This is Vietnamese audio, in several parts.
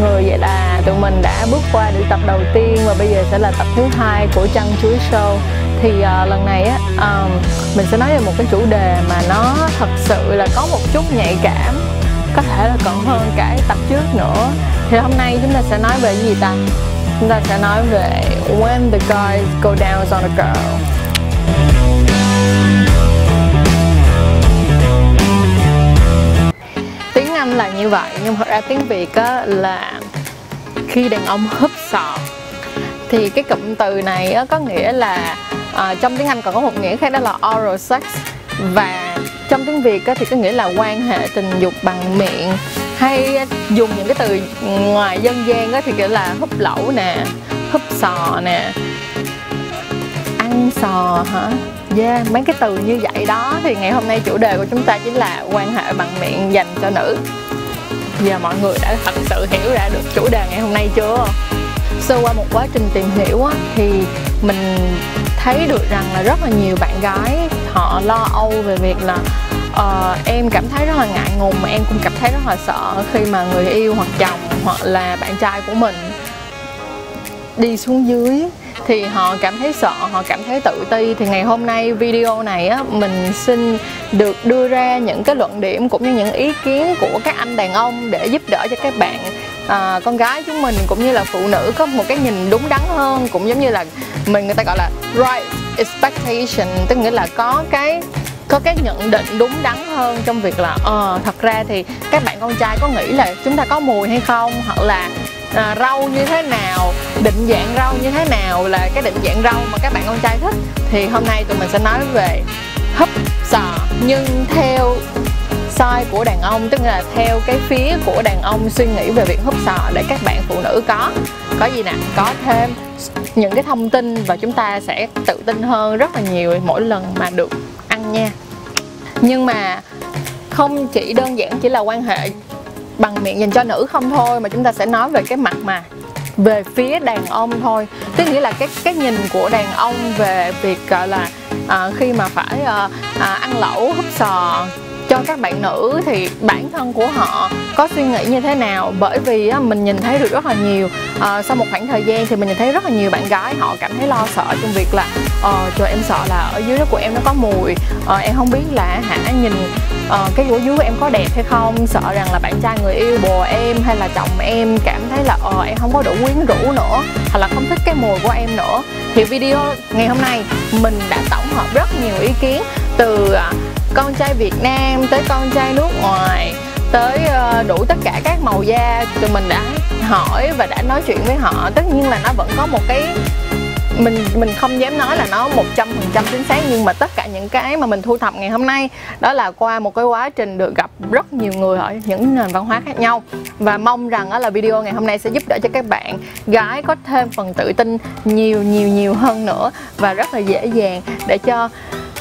mọi người vậy là tụi mình đã bước qua được tập đầu tiên và bây giờ sẽ là tập thứ hai của chăn Chuối Show. Thì uh, lần này á um, mình sẽ nói về một cái chủ đề mà nó thật sự là có một chút nhạy cảm có thể là còn hơn cái tập trước nữa. Thì hôm nay chúng ta sẽ nói về gì ta? Chúng ta sẽ nói về when the guys go down on a girl. Như vậy. Nhưng thật ra tiếng Việt á là khi đàn ông húp sọ thì cái cụm từ này á, có nghĩa là à, trong tiếng Anh còn có một nghĩa khác đó là oral sex. Và trong tiếng Việt á, thì có nghĩa là quan hệ tình dục bằng miệng. Hay dùng những cái từ ngoài dân gian á, thì kiểu là húp lẩu nè húp sò nè ăn sò hả? Yeah mấy cái từ như vậy đó. Thì ngày hôm nay chủ đề của chúng ta chính là quan hệ bằng miệng dành cho nữ giờ mọi người đã thật sự hiểu ra được chủ đề ngày hôm nay chưa? Sau qua một quá trình tìm hiểu á, thì mình thấy được rằng là rất là nhiều bạn gái họ lo âu về việc là uh, em cảm thấy rất là ngại ngùng mà em cũng cảm thấy rất là sợ khi mà người yêu hoặc chồng hoặc là bạn trai của mình đi xuống dưới thì họ cảm thấy sợ họ cảm thấy tự ti. Thì ngày hôm nay video này á mình xin được đưa ra những cái luận điểm cũng như những ý kiến của các anh đàn ông để giúp đỡ cho các bạn à, con gái chúng mình cũng như là phụ nữ có một cái nhìn đúng đắn hơn cũng giống như là mình người ta gọi là right expectation tức nghĩa là có cái có cái nhận định đúng đắn hơn trong việc là ờ thật ra thì các bạn con trai có nghĩ là chúng ta có mùi hay không? Hoặc là à, râu như thế nào? Định dạng rau như thế nào là cái định dạng rau mà các bạn con trai thích? Thì hôm nay tụi mình sẽ nói về hấp sò nhưng theo soi của đàn ông, tức là theo cái phía của đàn ông suy nghĩ về việc húp sò để các bạn phụ nữ có có gì nè? Có thêm những cái thông tin và chúng ta sẽ tự tin hơn rất là nhiều mỗi lần mà được ăn nha. Nhưng mà không chỉ đơn giản chỉ là quan hệ bằng miệng dành cho nữ không thôi, mà chúng ta sẽ nói về cái mặt mà về phía đàn ông thôi. Tức nghĩa là cái cái nhìn của đàn ông về việc gọi là à, khi mà phải à, à, ăn lẩu húp sò cho các bạn nữ thì bản thân của họ có suy nghĩ như thế nào? Bởi vì á, mình nhìn thấy được rất là nhiều. À, sau một khoảng thời gian thì mình nhìn thấy rất là nhiều bạn gái họ cảm thấy lo sợ trong việc là ờ trời em sợ là ở dưới đó của em nó có mùi. Ờ, em không biết là hả nhìn ờ, cái của dưới của em có đẹp hay không? Sợ rằng là bạn trai người yêu bồ em hay là chồng em cảm thấy là ờ em không có đủ quyến rũ nữa hoặc là không thích cái mùi của em nữa. Thì video ngày hôm nay mình đã tổng hợp rất nhiều ý kiến từ ờ, con trai Việt Nam tới con trai nước ngoài tới ờ, đủ tất cả các màu da. Tụi mình đã hỏi và đã nói chuyện với họ. Tất nhiên là nó vẫn có một cái mình mình không dám nói là nó một trăm phần trăm chính xác, nhưng mà tất cả những cái mà mình thu thập ngày hôm nay, đó là qua một cái quá trình được gặp rất nhiều người ở những nền văn hóa khác nhau. Và mong rằng đó là video ngày hôm nay sẽ giúp đỡ cho các bạn gái có thêm phần tự tin nhiều nhiều nhiều hơn nữa và rất là dễ dàng để cho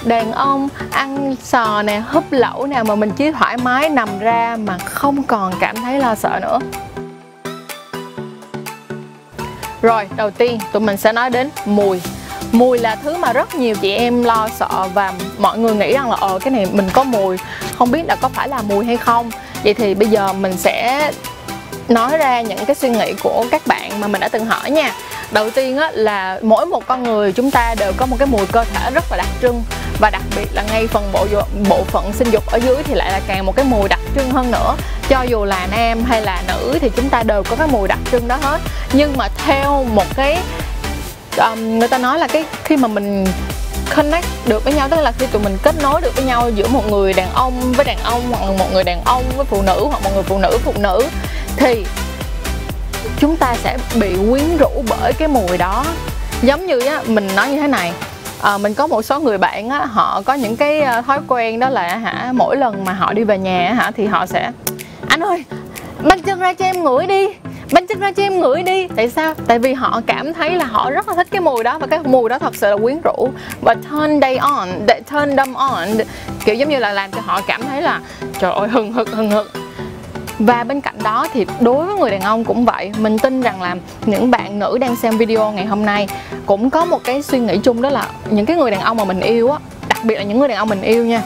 đàn ông ăn sò nè, húp lẩu nè mà mình chỉ thoải mái nằm ra mà không còn cảm thấy lo sợ nữa rồi đầu tiên tụi mình sẽ nói đến mùi. Mùi là thứ mà rất nhiều chị em lo sợ và mọi người nghĩ rằng là ờ cái này mình có mùi. Không biết là có phải là mùi hay không. Vậy thì bây giờ mình sẽ nói ra những cái suy nghĩ của các bạn mà mình đã từng hỏi nha. Đầu tiên á, là mỗi một con người chúng ta đều có một cái mùi cơ thể rất là đặc trưng và đặc biệt là ngay phần bộ bộ phận sinh dục ở dưới thì lại là càng một cái mùi đặc trưng hơn nữa. Cho dù là nam hay là nữ thì chúng ta đều có cái mùi đặc trưng đó hết. Nhưng mà theo một cái um, người ta nói là cái khi mà mình connect được với nhau tức là khi tụi mình kết nối được với nhau giữa một người đàn ông với đàn ông hoặc một người đàn ông với phụ nữ hoặc một người phụ nữ phụ nữ thì chúng ta sẽ bị quyến rũ bởi cái mùi đó. Giống như á mình nói như thế này à, mình có một số người bạn á họ có những cái ờ, thói quen đó là hả mỗi lần mà họ đi về nhà hả thì họ sẽ anh ơi bánh chân ra cho em ngửi đi bánh chân ra cho em ngửi đi. Tại sao? Tại vì họ cảm thấy là họ rất là thích cái mùi đó và cái mùi đó thật sự là quyến rũ và turn day on they turn them on. Kiểu giống như là làm cho họ cảm thấy là trời ơi hừng hực hừng hực và bên cạnh đó thì đối với người đàn ông cũng vậy mình tin rằng là những bạn nữ đang xem video ngày hôm nay cũng có một cái suy nghĩ chung đó là những cái người đàn ông mà mình yêu á đặc biệt là những người đàn ông mình yêu nha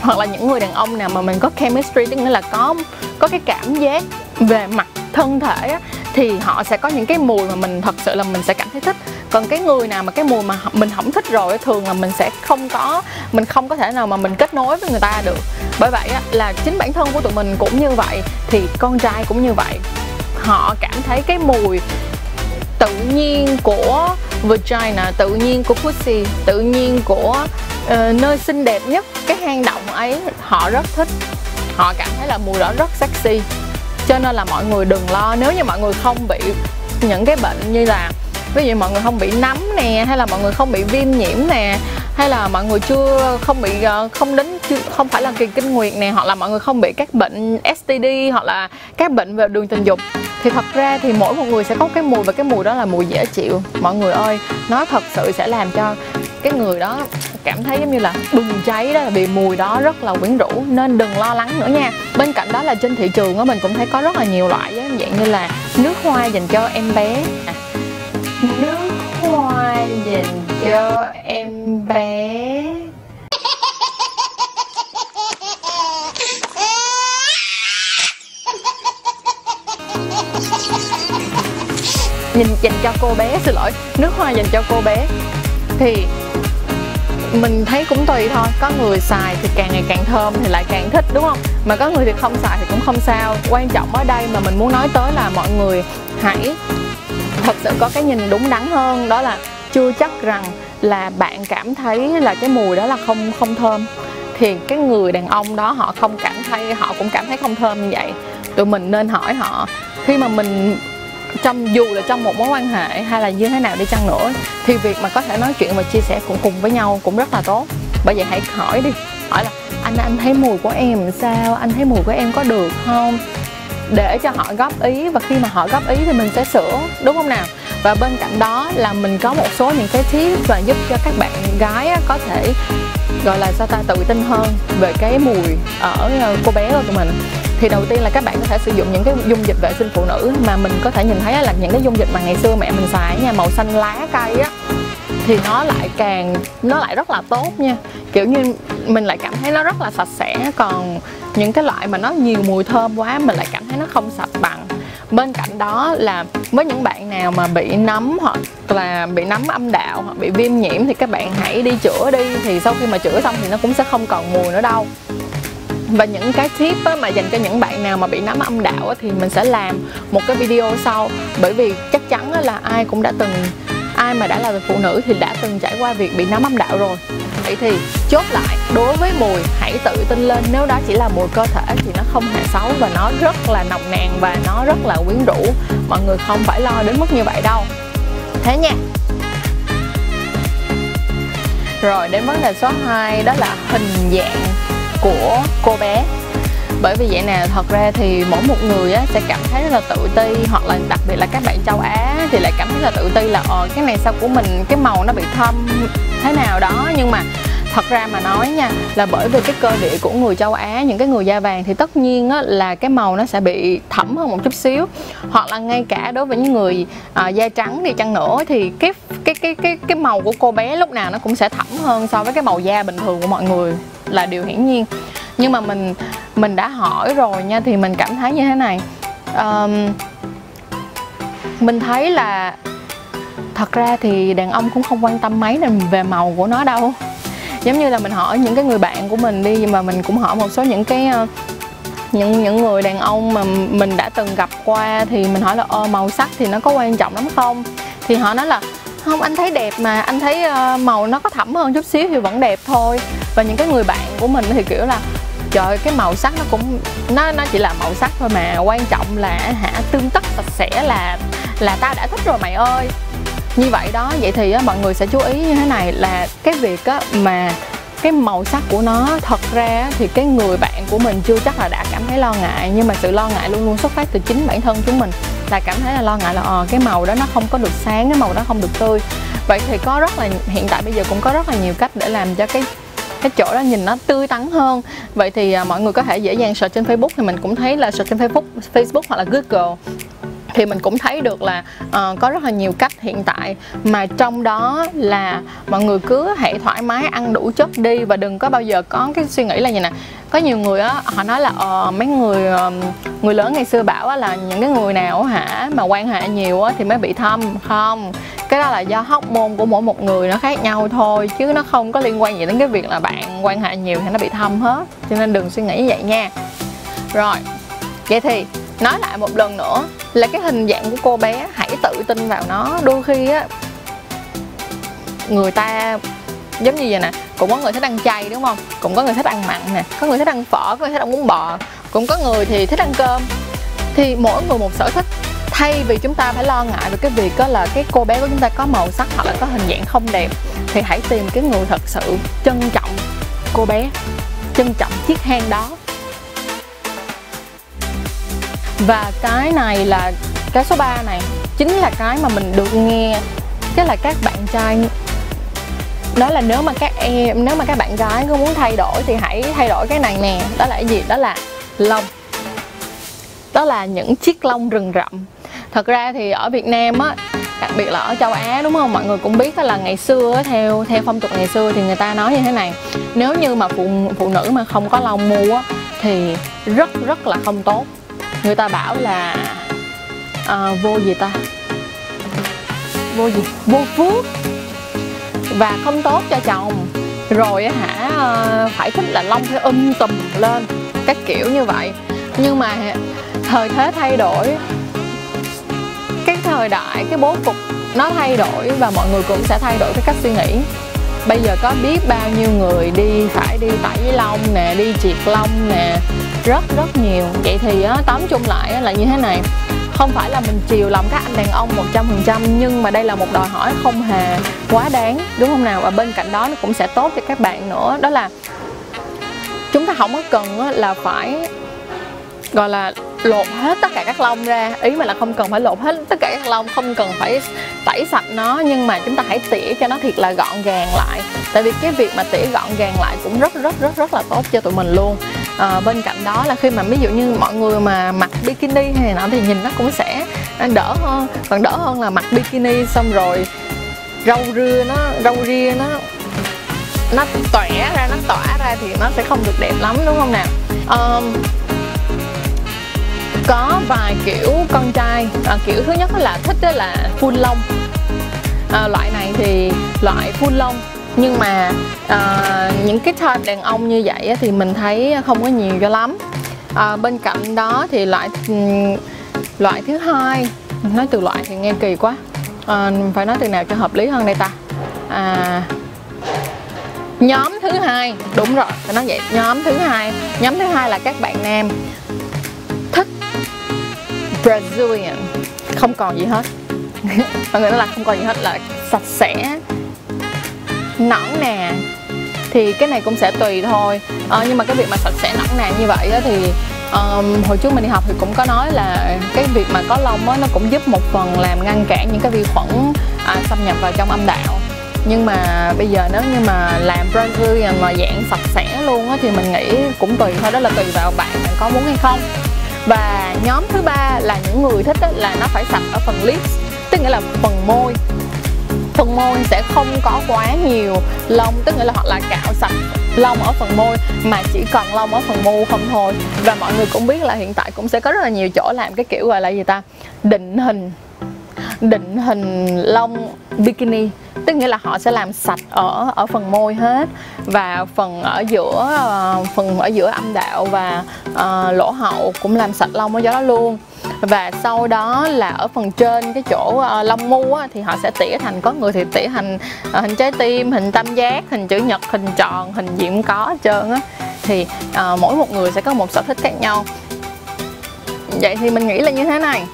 hoặc là những người đàn ông nào mà mình có chemistry tức nghĩa là có có cái cảm giác về mặt thân thể á, thì họ sẽ có những cái mùi mà mình thật sự là mình sẽ cảm thấy thích. Còn cái người nào mà cái mùi mà mình không thích rồi thường là mình sẽ không có mình không có thể nào mà mình kết nối với người ta được. Bởi vậy á, là chính bản thân của tụi mình cũng như vậy thì con trai cũng như vậy. Họ cảm thấy cái mùi tự nhiên của vagina tự nhiên của pussy tự nhiên của uh, nơi xinh đẹp nhất cái hang động ấy họ rất thích. Họ cảm thấy là mùi đó rất sexy cho nên là mọi người đừng lo, nếu như mọi người không bị những cái bệnh như là, ví dụ mọi người không bị nấm nè, hay là mọi người không bị viêm nhiễm nè, hay là mọi người chưa, không bị ờ, không đến không phải là kỳ kinh nguyệt nè, hoặc là mọi người không bị các bệnh STD hoặc là các bệnh về đường tình dục thì thật ra thì mỗi một người sẽ có cái mùi và cái mùi đó là mùi dễ chịu. Mọi người ơi, nó thật sự sẽ làm cho cái người đó cảm thấy giống như là bùng cháy đó, là vì mùi đó rất là quyến rũ. Nên đừng lo lắng nữa nha. Bên cạnh đó là trên thị trường á, mình cũng thấy có rất là nhiều loại giống dạng như là nước hoa dành cho em bé. Nước hoa dành cho em bé. Nhìn, dành cho cô bé, xin lỗi, nước hoa dành cho cô bé. Thì mình thấy cũng tùy thôi, có người xài thì càng ngày càng thơm thì lại càng thích, đúng không? Mà có người thì không xài thì cũng không sao. Quan trọng ở đây mà mình muốn nói tới là mọi người hãy thật sự có cái nhìn đúng đắn hơn. Đó là chưa chắc rằng là bạn cảm thấy là cái mùi đó là không không thơm. Thì cái người đàn ông đó họ không cảm thấy, họ cũng cảm thấy không thơm như vậy. Tụi mình nên hỏi họ, khi mà mình trong, dù là trong một mối quan hệ hay là như thế nào đi chăng nữa, thì việc mà có thể nói chuyện và chia sẻ cùng cùng với nhau cũng rất là tốt. Bởi vậy hãy hỏi đi, hỏi là, anh anh thấy mùi của em sao? Anh thấy mùi của em có được không? Để cho họ góp ý, và khi mà họ góp ý thì mình sẽ sửa, đúng không nào? Và bên cạnh đó là mình có một số những cái tips và giúp cho các bạn gái có thể, gọi là sao ta, tự tin hơn về cái mùi ở ờ, cô bé của tụi mình thì đầu tiên là các bạn có thể sử dụng những cái dung dịch vệ sinh phụ nữ mà mình có thể nhìn thấy là những cái dung dịch mà ngày xưa mẹ mình xài nha, màu xanh lá cây á. Thì nó lại càng, nó lại rất là tốt nha. Kiểu như mình lại cảm thấy nó rất là sạch sẽ, còn những cái loại mà nó nhiều mùi thơm quá, mình lại cảm thấy nó không sạch bằng. Bên cạnh đó là với những bạn nào mà bị nấm hoặc là bị nấm âm đạo hoặc bị viêm nhiễm thì các bạn hãy đi chữa đi, thì sau khi mà chữa xong thì nó cũng sẽ không còn mùi nữa đâu và những cái tip mà dành cho những bạn nào mà bị nấm âm đạo thì mình sẽ làm một cái video sau. Bởi vì chắc chắn là ai cũng đã từng, ai mà đã là phụ nữ thì đã từng trải qua việc bị nấm âm đạo rồi. Vậy thì chốt lại, đối với mùi, hãy tự tin lên. Nếu đó chỉ là mùi cơ thể thì nó không hề xấu và nó rất là nồng nàn và nó rất là quyến rũ. Mọi người không phải lo đến mức như vậy đâu. Thế nha. Rồi, đến vấn đề số 2 đó là hình dạng của cô bé. Bởi vì vậy nè thật ra thì mỗi một người á, sẽ cảm thấy rất là tự ti hoặc là đặc biệt là các bạn châu á thì lại cảm thấy là tự ti là ờ cái này sao của mình cái màu nó bị thâm thế nào đó. Nhưng mà thật ra mà nói nha là bởi vì cái cơ địa của người châu Á những cái người da vàng thì tất nhiên á, là cái màu nó sẽ bị thẫm hơn một chút xíu. Hoặc là ngay cả đối với những người à, da trắng đi chăng nữa thì cái cái cái cái cái màu của cô bé lúc nào nó cũng sẽ thẫm hơn so với cái màu da bình thường của mọi người là điều hiển nhiên. Nhưng mà mình mình đã hỏi rồi nha thì mình cảm thấy như thế này. Um, mình thấy là thật ra thì đàn ông cũng không quan tâm mấy về màu của nó đâu. Giống như là mình hỏi những cái người bạn của mình đi nhưng mà mình cũng hỏi một số những cái ờ, những những người đàn ông mà mình đã từng gặp qua thì mình hỏi là ờ màu sắc thì nó có quan trọng lắm không? Thì họ nói là không anh thấy đẹp mà anh thấy uh, màu nó có thẩm hơn chút xíu thì vẫn đẹp thôi và những cái người bạn của mình thì kiểu là trời cái màu sắc nó cũng nó nó chỉ là màu sắc thôi mà quan trọng là hả tương tất sạch sẽ là là ta đã thích rồi mày ơi. Như vậy đó vậy thì á, mọi người sẽ chú ý như thế này là cái việc á, mà cái màu sắc của nó thật ra thì cái người bạn của mình chưa chắc là đã cảm thấy lo ngại nhưng mà sự lo ngại luôn luôn xuất phát từ chính bản thân chúng mình là cảm thấy là lo ngại là ờ cái màu đó nó không có được sáng cái màu đó không được tươi. Vậy thì có rất là hiện tại bây giờ cũng có rất là nhiều cách để làm cho cái cái chỗ đó nhìn nó tươi tắn hơn. Vậy thì à, mọi người có thể dễ dàng search trên Facebook thì mình cũng thấy là search trên Facebook Facebook hoặc là Google thì mình cũng thấy được là uh, có rất là nhiều cách hiện tại mà trong đó là mọi người cứ hãy thoải mái ăn đủ chất đi và đừng có bao giờ có cái suy nghĩ là như nè. Có nhiều người á họ nói là ờ mấy người uh, người lớn ngày xưa bảo á, là những cái người nào hả mà quan hệ nhiều á thì mới bị thâm không. Cái đó là do hóc môn của mỗi một người nó khác nhau thôi chứ nó không có liên quan gì đến cái việc là bạn quan hệ nhiều thì nó bị thâm hết. Cho nên đừng suy nghĩ như vậy nha. Rồi vậy thì nói lại một lần nữa là cái hình dạng của cô bé hãy tự tin vào nó. Đôi khi á, người ta giống như vậy nè, cũng có người thích ăn chay, đúng không? Cũng có người thích ăn mặn nè, có người thích ăn phở, có người thích ăn bún bò, cũng có người thì thích ăn cơm. Thì mỗi người một sở thích. Thay vì chúng ta phải lo ngại về cái việc đó là cái cô bé của chúng ta có màu sắc hoặc là có hình dạng không đẹp, thì hãy tìm cái người thật sự trân trọng cô bé, trân trọng chiếc hang đó và cái này là, cái số 3 này, chính là cái mà mình được nghe cái là các bạn trai, đó là nếu mà các em, nếu mà các bạn gái có muốn thay đổi thì hãy thay đổi cái này nè, đó là cái gì? Đó là lông. Đó là những chiếc lông rừng rậm. Thật ra thì ở Việt Nam á, đặc biệt là ở châu Á, đúng không? Mọi người cũng biết là ngày xưa theo theo phong tục ngày xưa thì người ta nói như thế này, nếu như mà phụ phụ nữ mà không có lông mu á, thì rất rất là không tốt người ta bảo là à, vô gì ta? Vô gì? Vô phước. Và không tốt cho chồng. Rồi hả ờ, phải thích là long phải um tùm lên các kiểu như vậy. Nhưng mà thời thế thay đổi cái thời đại cái bố cục nó thay đổi và mọi người cũng sẽ thay đổi cái cách suy nghĩ. Bây giờ có biết bao nhiêu người đi phải đi tẩy lông nè đi triệt lông nè rất rất nhiều. Vậy thì á, tóm chung lại là như thế này. Không phải là mình chiều lòng các anh đàn ông 100% nhưng mà đây là một đòi hỏi không hề quá đáng đúng không nào? Và bên cạnh đó nó cũng sẽ tốt cho các bạn nữa. Đó là chúng ta không có cần là phải gọi là lột hết tất cả các lông ra. Ý mà là không cần phải lột hết tất cả các lông không cần phải tẩy sạch nó nhưng mà chúng ta hãy tỉa cho nó thiệt là gọn gàng lại. Tại vì cái việc mà tỉa gọn gàng lại cũng rất rất rất rất là tốt cho tụi mình luôn à, bên cạnh đó là khi mà ví dụ như mọi người mà mặc bikini hay nào thì nhìn nó cũng sẽ à, đỡ hơn. Còn đỡ hơn là mặc bikini xong rồi râu rưa nó râu ria nó nó tỏa ra nó tỏa ra thì nó sẽ không được đẹp lắm đúng không nào? Um, có vài kiểu con trai. À, kiểu thứ nhất là thích đó là full lông. À, loại này thì loại full lông nhưng mà uh, những cái type đàn ông như vậy thì mình thấy không có nhiều cho lắm. Uh, bên cạnh đó thì loại ừ, loại thứ hai nói từ loại thì nghe kỳ quá. À, phải nói từ nào cho hợp lý hơn đây ta? À, nhóm thứ hai đúng rồi phải nói vậy. Nhóm thứ hai nhóm thứ hai là các bạn nam. Thích Brazilian không còn gì hết. Mọi người nói là không còn gì hết là sạch sẽ nõn nè thì cái này cũng sẽ tùy thôi. À, nhưng mà cái việc mà sạch sẽ nõn nà như vậy đó thì um, hồi trước mình đi học thì cũng có nói là cái việc mà có lông nó cũng giúp một phần làm ngăn cản những cái vi khuẩn à, xâm nhập vào trong âm đạo. Nhưng mà bây giờ nếu như mà làm Brazilian mà dạng sạch sẽ luôn á thì mình nghĩ cũng tùy thôi đó là tùy vào bạn bạn có muốn hay không. Và nhóm thứ ba là những người thích là nó phải sạch ở phần lips tức nghĩa là phần môi phần môi sẽ không có quá nhiều lông, tức nghĩa là hoặc là cạo sạch lông ở phần môi, mà chỉ còn lông ở phần mu không thôi. Và mọi người cũng biết là hiện tại cũng sẽ có rất là nhiều chỗ làm cái kiểu gọi là gì ta? Định hình định hình lông bikini tức nghĩa là họ sẽ làm sạch ở ở phần môi hết và phần ở giữa uh, phần ở giữa âm đạo và uh, lỗ hậu cũng làm sạch lông ở đó luôn. Và sau đó là ở phần trên cái chỗ uh, lông mu á, thì họ sẽ tỉa thành có người thì tỉa thành uh, hình trái tim hình tam giác hình chữ nhật hình tròn hình gì cũng có hết trơn á. Thì uh, mỗi một người sẽ có một sở thích khác nhau. Vậy thì mình nghĩ là như thế này.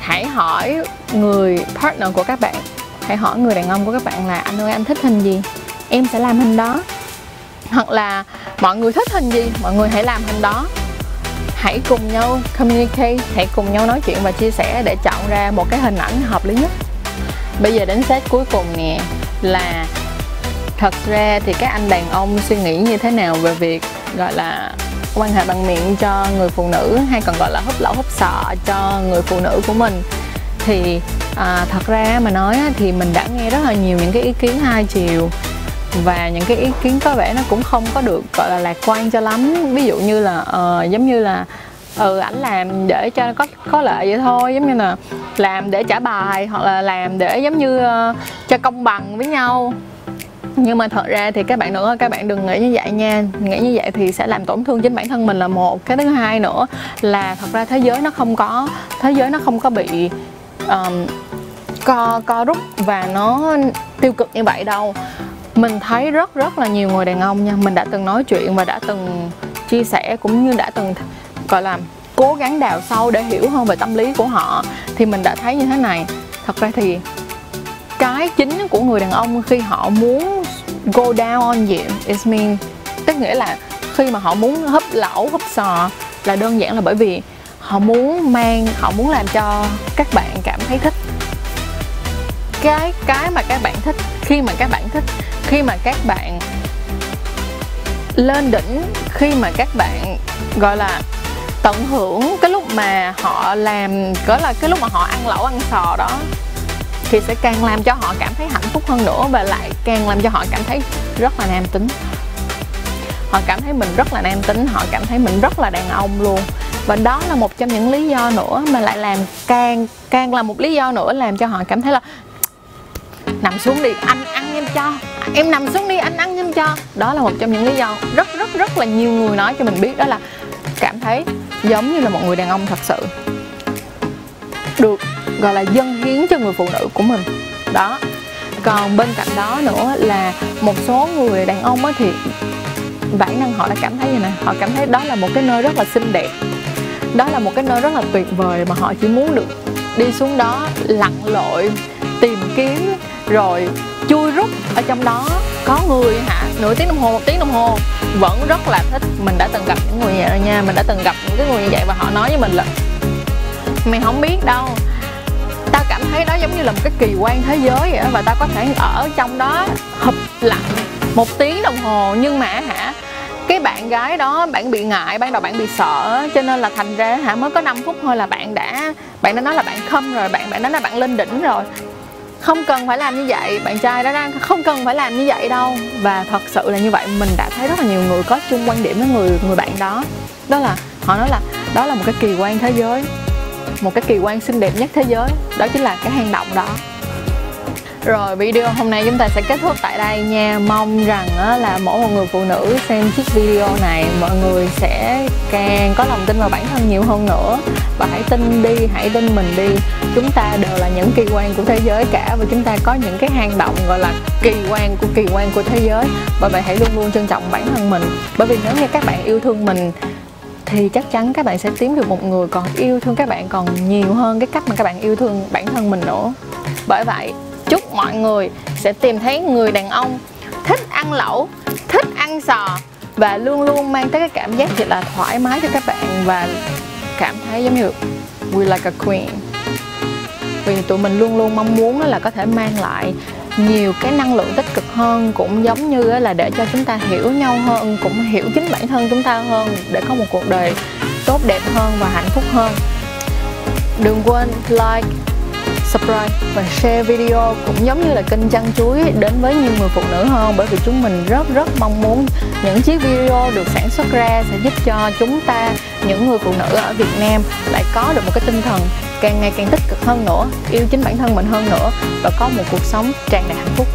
Hãy hỏi người partner của các bạn hãy hỏi người đàn ông của các bạn là, anh ơi, anh thích hình gì? Em sẽ làm hình đó. Hoặc là, mọi người thích hình gì? Mọi người hãy làm hình đó. Hãy cùng nhau communicate, hãy cùng nhau nói chuyện và chia sẻ để chọn ra một cái hình ảnh hợp lý nhất. Bây giờ đến set cuối cùng nè, là thật ra thì các anh đàn ông suy nghĩ như thế nào về việc, gọi là, quan hệ bằng miệng cho người phụ nữ hay còn gọi là húp lẩu húp sọ cho người phụ nữ của mình? Thì à, thật ra mà nói thì mình đã nghe rất là nhiều những cái ý kiến hai chiều. Và những cái ý kiến có vẻ nó cũng không có được gọi là lạc quan cho lắm. Ví dụ như là uh, giống như là ừ ảnh làm để cho có có lợi vậy thôi. Giống như là làm để trả bài hoặc là làm để giống như uh, cho công bằng với nhau. Nhưng mà thật ra thì các bạn nữa các bạn đừng nghĩ như vậy nha. Nghĩ như vậy thì sẽ làm tổn thương chính bản thân mình là một. Cái thứ hai nữa là thật ra thế giới nó không có thế giới nó không có bị um, co co rút và nó tiêu cực như vậy đâu. Mình thấy rất rất là nhiều người đàn ông nha, mình đã từng nói chuyện và đã từng chia sẻ cũng như đã từng gọi là, cố gắng đào sâu để hiểu hơn về tâm lý của họ, thì mình đã thấy như thế này. Thật ra thì cái chính của người đàn ông khi họ muốn go down on you is mean, tức nghĩa là khi mà họ muốn hấp lẩu hấp sò là đơn giản là bởi vì họ muốn mang, họ muốn làm cho các bạn cảm thấy thích cái cái mà các bạn thích, khi mà các bạn thích, khi mà các bạn lên đỉnh, khi mà các bạn, gọi là, tận hưởng cái lúc mà họ làm, gọi là, cái lúc mà họ ăn lẩu, ăn sò đó, thì sẽ càng làm cho họ cảm thấy hạnh phúc hơn nữa và lại càng làm cho họ cảm thấy rất là nam tính. Họ cảm thấy mình rất là nam tính, họ cảm thấy mình rất là đàn ông luôn. Và đó là một trong những lý do nữa mà lại làm càng càng là một lý do nữa làm cho họ cảm thấy là nằm xuống đi, anh ăn em cho. Em nằm xuống đi, anh ăn em cho. Đó là một trong những lý do rất rất rất là nhiều người nói cho mình biết, đó là cảm thấy giống như là một người đàn ông thật sự. Được, gọi là dân hiến cho người phụ nữ của mình. Đó. Còn bên cạnh đó nữa là một số người đàn ông á thì bản năng họ đã cảm thấy như này. Họ cảm thấy đó là một cái nơi rất là xinh đẹp. Đó là một cái nơi rất là tuyệt vời mà họ chỉ muốn được đi xuống đó lặn lội tìm kiếm rồi, chui rút ở trong đó. Có người hả? Nửa tiếng đồng hồ, một tiếng đồng hồ. Vẫn rất là thích. Mình đã từng gặp những người như vậy rồi nha. Mình đã từng gặp những cái người như vậy và họ nói với mình là, mày không biết đâu. Tao cảm thấy đó giống như là một cái kỳ quan thế giới vậy và tao có thể ở trong đó hụp lặng một tiếng đồng hồ. Nhưng mà hả, cái bạn gái đó, bạn bị ngại, ban đầu bạn bị sợ cho nên là thành ra hả, mới có 5 phút thôi là bạn đã bạn đã nói là bạn không rồi, bạn bạn nói là bạn lên đỉnh rồi không cần phải làm như vậy, bạn trai đó đang không cần phải làm như vậy đâu. Và thật sự là như vậy, mình đã thấy rất là nhiều người có chung quan điểm với người người bạn đó. Đó là, họ nói là đó là một cái kỳ quan thế giới, một cái kỳ quan xinh đẹp nhất thế giới. Đó chính là cái hang động đó rồi video hôm nay chúng ta sẽ kết thúc tại đây nha. Mong rằng là mỗi một người phụ nữ xem chiếc video này Mọi người sẽ càng có lòng tin vào bản thân nhiều hơn nữa. Và hãy tin đi, hãy tin mình đi. Chúng ta đều là những kỳ quan của thế giới cả Và chúng ta có những cái hang động gọi là kỳ quan của kỳ quan của thế giới. Bởi vậy hãy luôn luôn trân trọng bản thân mình. Bởi vì nếu như các bạn yêu thương mình thì chắc chắn các bạn sẽ tìm được một người còn yêu thương các bạn còn nhiều hơn cái cách mà các bạn yêu thương bản thân mình nữa. Bởi vậy chúc mọi người sẽ tìm thấy người đàn ông thích ăn lẩu, thích ăn sò và luôn luôn mang tới cái cảm giác thật là thoải mái cho các bạn và cảm thấy giống như we like a queen. Vì tụi mình luôn luôn mong muốn là có thể mang lại nhiều cái năng lượng tích cực hơn, cũng giống như là để cho chúng ta hiểu nhau hơn, cũng hiểu chính bản thân chúng ta hơn, để có một cuộc đời tốt đẹp hơn và hạnh phúc hơn. Đừng quên like subscribe và share video cũng giống như là kênh chăn chuối đến với nhiều người phụ nữ hơn, bởi vì chúng mình rất rất mong muốn những chiếc video được sản xuất ra sẽ giúp cho chúng ta, những người phụ nữ ở Việt Nam lại có được một cái tinh thần càng ngày càng tích cực hơn nữa, yêu chính bản thân mình hơn nữa và có một cuộc sống tràn đầy hạnh phúc.